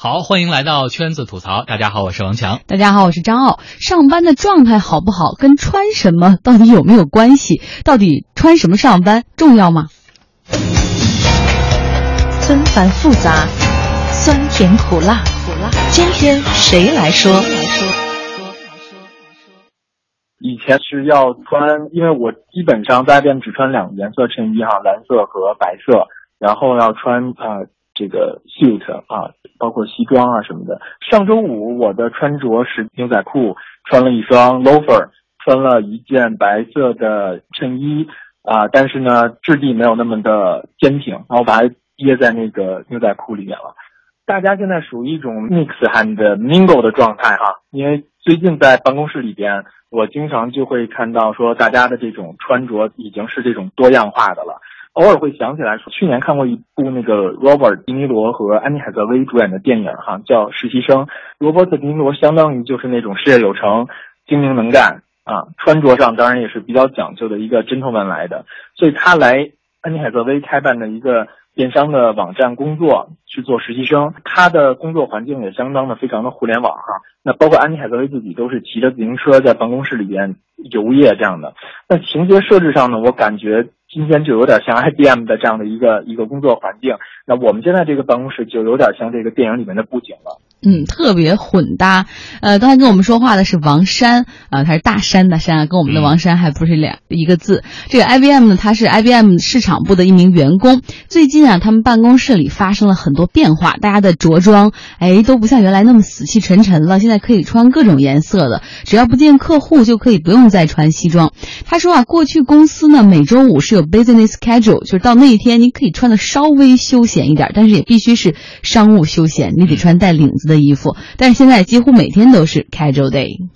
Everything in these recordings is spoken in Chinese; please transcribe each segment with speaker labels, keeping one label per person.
Speaker 1: 好，欢迎来到圈子吐槽。大家好，我是王强。
Speaker 2: 大家好，我是张傲。上班的状态好不好，跟穿什么到底有没有关系？到底穿什么上班重要吗？
Speaker 3: 纷繁复杂，酸甜苦辣，苦辣。今天谁来说？
Speaker 4: 以前是要穿，因为我基本上在外边只穿两个颜色衬衣哈，蓝色和白色，然后要穿呃这个 suit 啊，包括西装啊什么的。上周五我的穿着是牛仔裤，穿了一双 loafer，穿了一件白色的衬衣啊，但是呢质地没有那么的坚挺，然后把它掖在那个牛仔裤里面了。大家现在属于一种 mix and mingle 的状态哈，因为最近在办公室里边，我经常就会看到说大家的这种穿着已经是这种多样化的了。偶尔会想起来说，去年看过一部那个 Robert 迪尼罗和安妮海瑟薇主演的电影哈，叫《实习生》。罗伯特迪尼罗相当于就是那种事业有成、精明能干啊，穿着上当然也是比较讲究的一个 gentleman 来的，所以他来安妮海瑟薇开办的一个。电商的网站工作去做实习生，他的工作环境也相当的非常的互联网哈。那包括安妮海瑟薇自己都是骑着自行车在办公室里边游业这样的。那情节设置上呢，我感觉今天就有点像 IBM 的这样的一个一个工作环境。那我们现在这个办公室就有点像这个电影里面的布景了。
Speaker 2: 嗯，特别混搭。呃，刚才跟我们说话的是王山啊，他是大山的山，跟我们的王山还不是两一个字。这个 IBM 呢，他是 IBM 市场部的一名员工。最近啊，他们办公室里发生了很多变化，大家的着装哎都不像原来那么死气沉沉了，现在可以穿各种颜色的，只要不见客户就可以不用再穿西装。他说啊，过去公司呢每周五是有 business schedule，就是到那一天你可以穿的稍微休闲一点，但是也必须是商务休闲，你得穿带领子。的衣服，但是现在几乎每天都是 casual day。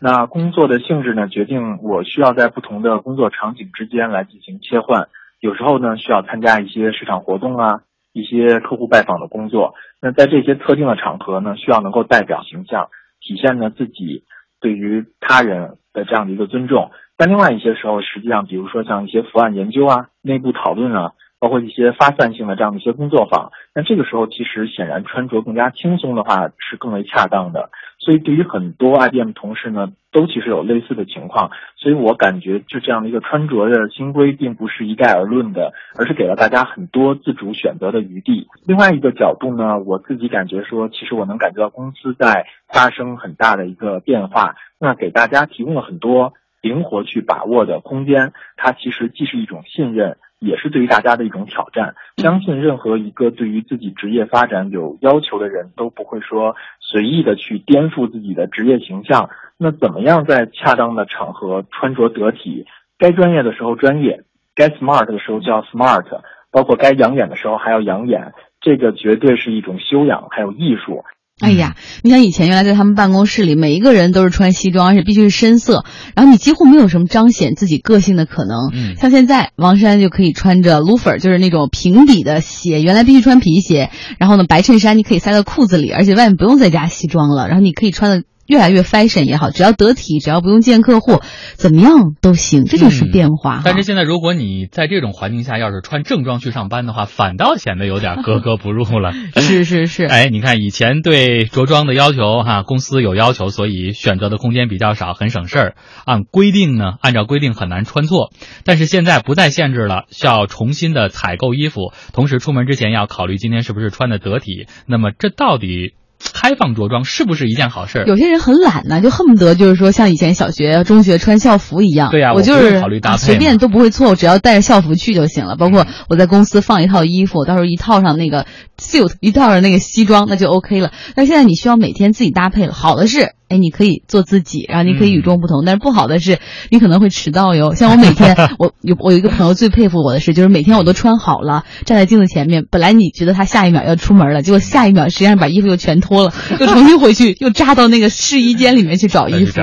Speaker 4: 那工作的性质呢，决定我需要在不同的工作场景之间来进行切换。有时候呢，需要参加一些市场活动啊，一些客户拜访的工作。那在这些特定的场合呢，需要能够代表形象，体现呢自己对于他人的这样的一个尊重。但另外一些时候，实际上，比如说像一些伏案研究啊、内部讨论啊。包括一些发散性的这样的一些工作坊，那这个时候其实显然穿着更加轻松的话是更为恰当的。所以对于很多 IBM 同事呢，都其实有类似的情况。所以我感觉就这样的一个穿着的新规，并不是一概而论的，而是给了大家很多自主选择的余地。另外一个角度呢，我自己感觉说，其实我能感觉到公司在发生很大的一个变化，那给大家提供了很多灵活去把握的空间。它其实既是一种信任。也是对于大家的一种挑战。相信任何一个对于自己职业发展有要求的人都不会说随意的去颠覆自己的职业形象。那怎么样在恰当的场合穿着得体？该专业的时候专业，该 smart 的时候叫 smart，包括该养眼的时候还要养眼。这个绝对是一种修养，还有艺术。
Speaker 2: 哎呀，你想以前原来在他们办公室里，每一个人都是穿西装，而且必须是深色，然后你几乎没有什么彰显自己个性的可能。嗯，像现在王珊就可以穿着 loafer，就是那种平底的鞋，原来必须穿皮鞋，然后呢白衬衫你可以塞到裤子里，而且外面不用再加西装了，然后你可以穿的。越来越 fashion 也好，只要得体，只要不用见客户，怎么样都行，这就是变化。
Speaker 1: 但是现在，如果你在这种环境下要是穿正装去上班的话，反倒显得有点格格不入了。
Speaker 2: 是 是是，
Speaker 1: 哎，你看以前对着装的要求哈，公司有要求，所以选择的空间比较少，很省事儿。按规定呢，按照规定很难穿错。但是现在不再限制了，需要重新的采购衣服，同时出门之前要考虑今天是不是穿的得体。那么这到底？开放着装是不是一件好事？
Speaker 2: 有些人很懒呢，就恨不得就是说像以前小学、中学穿校服一样。
Speaker 1: 对呀，
Speaker 2: 我就是
Speaker 1: 考虑搭配，
Speaker 2: 随便都不会错，我只要带着校服去就行了。包括我在公司放一套衣服，到时候一套上那个 suit，一套上那个西装，那就 OK 了。但现在你需要每天自己搭配了。好的是。哎，你可以做自己，然后你可以与众不同。但是不好的是，你可能会迟到哟。像我每天，我有我有一个朋友最佩服我的是，就是每天我都穿好了，站在镜子前面。本来你觉得他下一秒要出门了，结果下一秒实际上把衣服又全脱了，又重新回去，又扎到那个试衣间里面去找衣服。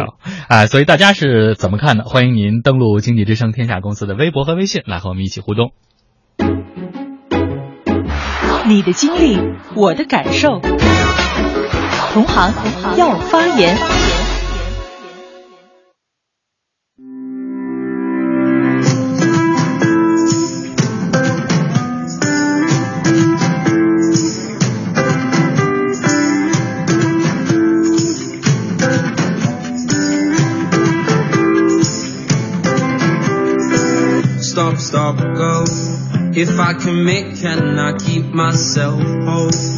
Speaker 1: 啊，所以大家是怎么看的？欢迎您登录经济之声天下公司的微博和微信，来和我们一起互动。
Speaker 3: 你的经历，我的感受。同行要发言。
Speaker 5: Stop, stop, go. If I commit, can I keep myself whole?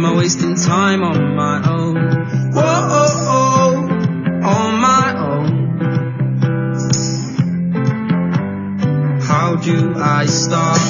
Speaker 5: Am I wasting time on my own? Whoa, oh, oh, on my own. How do I start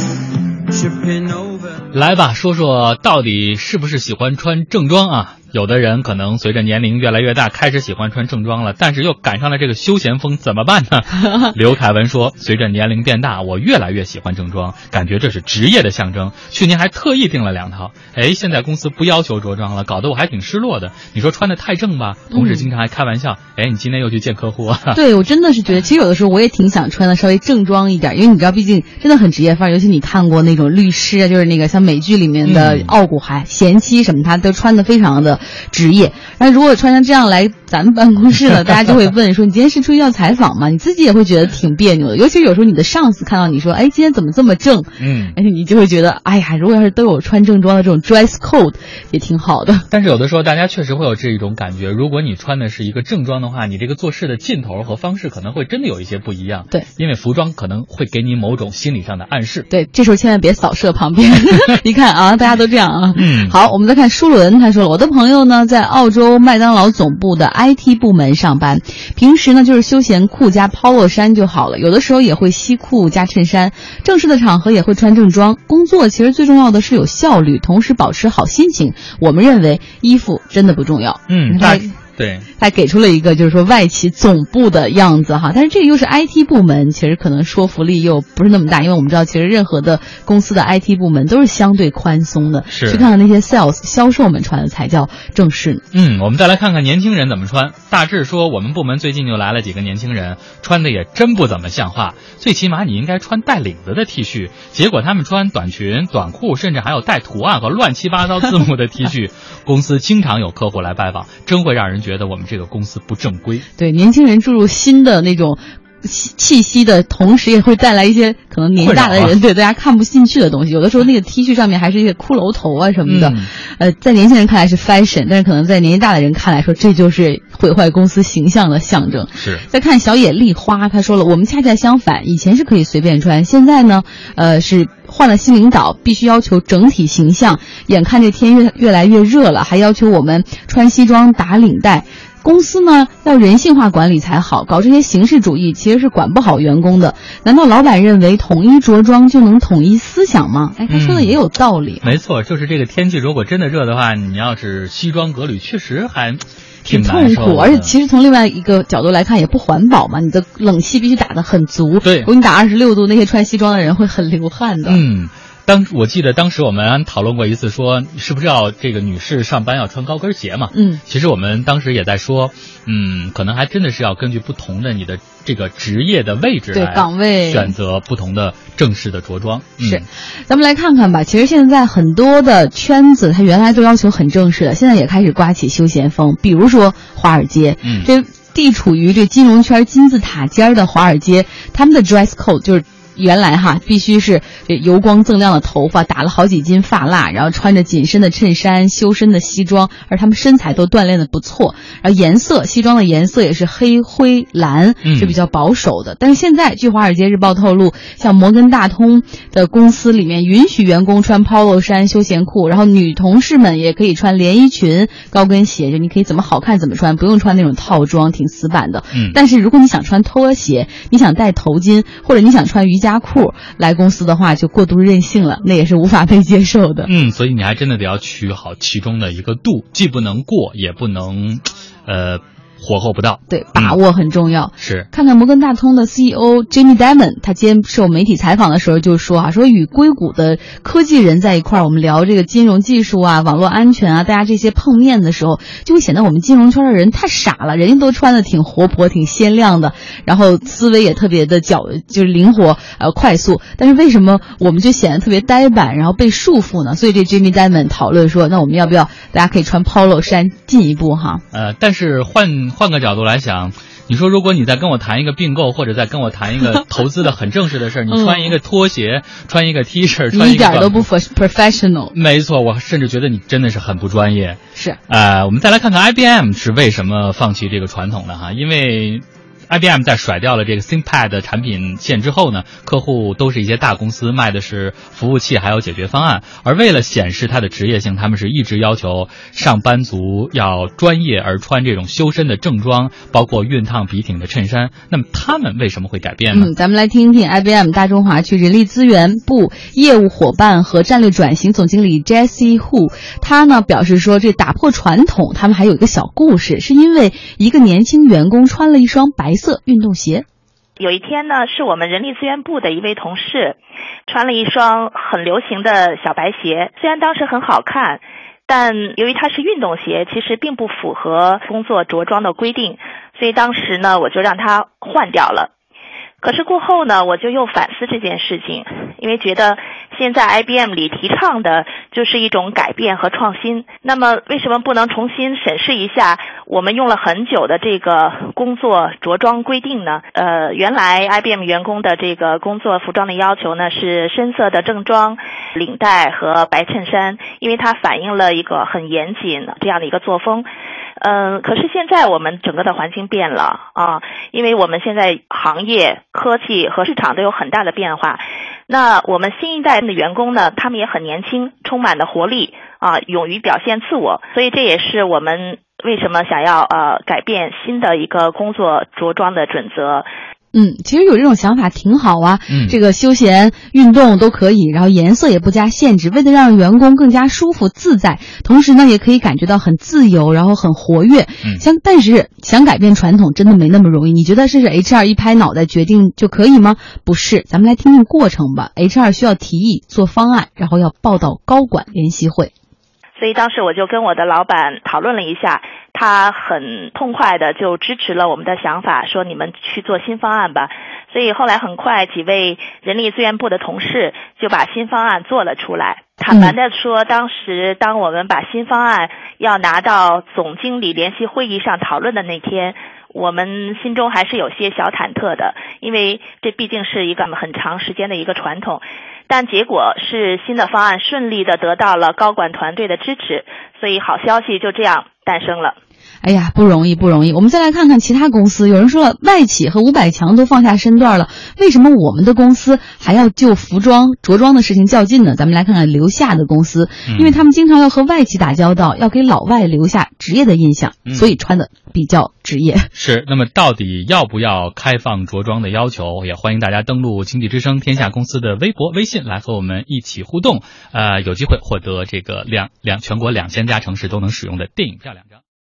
Speaker 5: tripping over?
Speaker 1: 来吧，说说到底是不是喜欢穿正装啊？有的人可能随着年龄越来越大，开始喜欢穿正装了，但是又赶上了这个休闲风，怎么办呢？刘凯文说：“随着年龄变大，我越来越喜欢正装，感觉这是职业的象征。去年还特意订了两套，哎，现在公司不要求着装了，搞得我还挺失落的。你说穿的太正吧？同事经常还开玩笑，哎，你今天又去见客户啊？
Speaker 2: 对我真的是觉得，其实有的时候我也挺想穿的稍微正装一点，因为你知道，毕竟真的很职业范儿。尤其你看过那种律师啊，就是那个像美剧里面的傲骨还贤妻什么，他都穿的非常的职业。那如果穿成这样来咱们办公室呢，大家就会问说：“你今天是出去要采访吗？”你自己也会觉得挺别扭的。尤其有时候你的上司看到你说：“哎，今天怎么这么正？”
Speaker 1: 嗯，
Speaker 2: 而且你就会觉得：“哎呀，如果要是都有穿正装的这种 dress code，也挺好的。”
Speaker 1: 但是有的时候大家确实会有这一种感觉，如果你穿的是一个正装的话，你这个做事的劲头和方式可能会真的有一些不一样。
Speaker 2: 对，
Speaker 1: 因为服装可能会给你某种心理上的暗示。
Speaker 2: 对，这时候千万别扫射旁边，一看啊，大家都这样啊。
Speaker 1: 嗯，
Speaker 2: 好，我们再看舒伦，他说了，我的朋友呢在澳洲麦当。劳总部的 IT 部门上班，平时呢就是休闲裤加 Polo 衫就好了，有的时候也会西裤加衬衫，正式的场合也会穿正装。工作其实最重要的是有效率，同时保持好心情。我们认为衣服真的不重要。
Speaker 1: 嗯，
Speaker 2: 他
Speaker 1: 对，
Speaker 2: 他给出了一个就是说外企总部的样子哈，但是这个又是 IT 部门，其实可能说服力又不是那么大，因为我们知道，其实任何的公司的 IT 部门都是相对宽松的。
Speaker 1: 是，
Speaker 2: 去看看那些 sales 销售们穿的才叫正式。
Speaker 1: 嗯，我们再来看看年轻人怎么穿。大致说，我们部门最近就来了几个年轻人，穿的也真不怎么像话。最起码你应该穿带领子的 T 恤，结果他们穿短裙、短裤，甚至还有带图案和乱七八糟字幕的 T 恤。公司经常有客户来拜访，真会让人觉觉得我们这个公司不正规。
Speaker 2: 对，年轻人注入新的那种。气息的同时，也会带来一些可能年纪大的人对大家看不进去的东西。有的时候那个 T 恤上面还是一些骷髅头啊什么的，呃，在年轻人看来是 fashion，但是可能在年纪大的人看来说，这就是毁坏公司形象的象征。
Speaker 1: 是。
Speaker 2: 再看小野丽花，她说了，我们恰恰相反，以前是可以随便穿，现在呢，呃，是换了新领导，必须要求整体形象。眼看这天越越来越热了，还要求我们穿西装打领带。公司呢要人性化管理才好，搞这些形式主义其实是管不好员工的。难道老板认为统一着装就能统一思想吗？哎，他说的也有道理。
Speaker 1: 没错，就是这个天气，如果真的热的话，你要是西装革履，确实还
Speaker 2: 挺痛苦。而且其实从另外一个角度来看，也不环保嘛。你的冷气必须打得很足，
Speaker 1: 对，
Speaker 2: 如果你打二十六度，那些穿西装的人会很流汗的。
Speaker 1: 嗯。当我记得当时我们讨论过一次，说是不是要这个女士上班要穿高跟鞋嘛？
Speaker 2: 嗯，
Speaker 1: 其实我们当时也在说，嗯，可能还真的是要根据不同的你的这个职业的位置
Speaker 2: 对岗位
Speaker 1: 选择不同的正式的着装。
Speaker 2: 是，咱们来看看吧。其实现在很多的圈子，它原来都要求很正式的，现在也开始刮起休闲风。比如说华尔街，
Speaker 1: 嗯，
Speaker 2: 这地处于这金融圈金字塔尖的华尔街，他们的 dress code 就是。原来哈必须是这油光锃亮的头发，打了好几斤发蜡，然后穿着紧身的衬衫、修身的西装，而他们身材都锻炼的不错。然后颜色，西装的颜色也是黑、灰、蓝，是比较保守的。但是现在，据《华尔街日报》透露，像摩根大通的公司里面允许员工穿 Polo 衫、休闲裤，然后女同事们也可以穿连衣裙、高跟鞋，就你可以怎么好看怎么穿，不用穿那种套装，挺死板的。
Speaker 1: 嗯。
Speaker 2: 但是如果你想穿拖鞋，你想戴头巾，或者你想穿瑜伽。加裤来公司的话，就过度任性了，那也是无法被接受的。
Speaker 1: 嗯，所以你还真的得要取好其中的一个度，既不能过，也不能，呃。火候不到，
Speaker 2: 对，把握很重要。
Speaker 1: 是，
Speaker 2: 看看摩根大通的 CEO Jamie Dimon，他接受媒体采访的时候就说啊，说与硅谷的科技人在一块儿，我们聊这个金融技术啊、网络安全啊，大家这些碰面的时候，就会显得我们金融圈的人太傻了。人家都穿的挺活泼、挺鲜亮的，然后思维也特别的矫，就是灵活呃快速。但是为什么我们就显得特别呆板，然后被束缚呢？所以这 Jamie Dimon 讨论说，那我们要不要大家可以穿 Polo 衫进一步哈？
Speaker 1: 呃，但是换。换个角度来想，你说如果你在跟我谈一个并购，或者在跟我谈一个 投资的很正式的事儿，你穿一个拖鞋，穿一个 T 恤，穿
Speaker 2: 一点都不 professional。
Speaker 1: 没错，我甚至觉得你真的是很不专业。
Speaker 2: 是，
Speaker 1: 呃，我们再来看看 IBM 是为什么放弃这个传统的哈，因为 IBM 在甩掉了这个 ThinkPad 产品线之后呢，客户都是一些大公司，卖的是服务器还有解决方案。而为了显示它的职业性，他们是一直要求上班族要专业，而穿这种修身的正装，包括熨烫笔挺的衬衫。那么他们为什么会改变呢？
Speaker 2: 咱们来听听 IBM 大中华区人力资源部业务伙伴和战略转型总经理 Jesse Hu，他呢表示说，这打破传统，他们还有一个小故事，是因为一个年轻员工穿了一双白色运动鞋。
Speaker 6: 有一天呢，是我们人力资源部的一位同事穿了一双很流行的小白鞋，虽然当时很好看，但由于它是运动鞋，其实并不符合工作着装的规定，所以当时呢，我就让他换掉了。可是过后呢，我就又反思这件事情，因为觉得现在 IBM 里提倡的就是一种改变和创新。那么为什么不能重新审视一下我们用了很久的这个工作着装规定呢？呃，原来 IBM 员工的这个工作服装的要求呢是深色的正装、领带和白衬衫，因为它反映了一个很严谨这样的一个作风。嗯，可是现在我们整个的环境变了啊，因为我们现在行业、科技和市场都有很大的变化。那我们新一代的员工呢，他们也很年轻，充满了活力啊，勇于表现自我。所以这也是我们为什么想要呃改变新的一个工作着装的准则。
Speaker 2: 嗯，其实有这种想法挺好啊。
Speaker 1: 嗯
Speaker 2: 这个休闲运动都可以，然后颜色也不加限制，为了让员工更加舒服自在，同时呢也可以感觉到很自由，然后很活跃。
Speaker 1: 嗯
Speaker 2: 想但是想改变传统真的没那么容易。你觉得这是 HR 一拍脑袋决定就可以吗？不是，咱们来听听过程吧。HR 需要提议、做方案，然后要报到高管联席会。
Speaker 6: 所以当时我就跟我的老板讨论了一下，他很痛快的就支持了我们的想法，说你们去做新方案吧。所以后来很快几位人力资源部的同事就把新方案做了出来。坦白的说，当时当我们把新方案要拿到总经理联席会议上讨论的那天，我们心中还是有些小忐忑的，因为这毕竟是一个很长时间的一个传统。但结果是新的方案顺利的得到了高管团队的支持，所以好消息就这样诞生了。
Speaker 2: 哎呀，不容易，不容易。我们再来看看其他公司。有人说了，外企和五百强都放下身段了，为什么我们的公司还要就服装着装的事情较劲呢？咱们来看看留下的公司，
Speaker 1: 嗯
Speaker 2: 因为他们经常要和外企打交道，要给老外留下职业的印象，
Speaker 1: 嗯
Speaker 2: 所以穿的比较职业。
Speaker 1: 是，那么到底要不要开放着装的要求？也欢迎大家登录经济之声天下公司的微博、微信来和我们一起互动。呃，有机会获得这个两两全国两千家城市都能使用的电影票两张。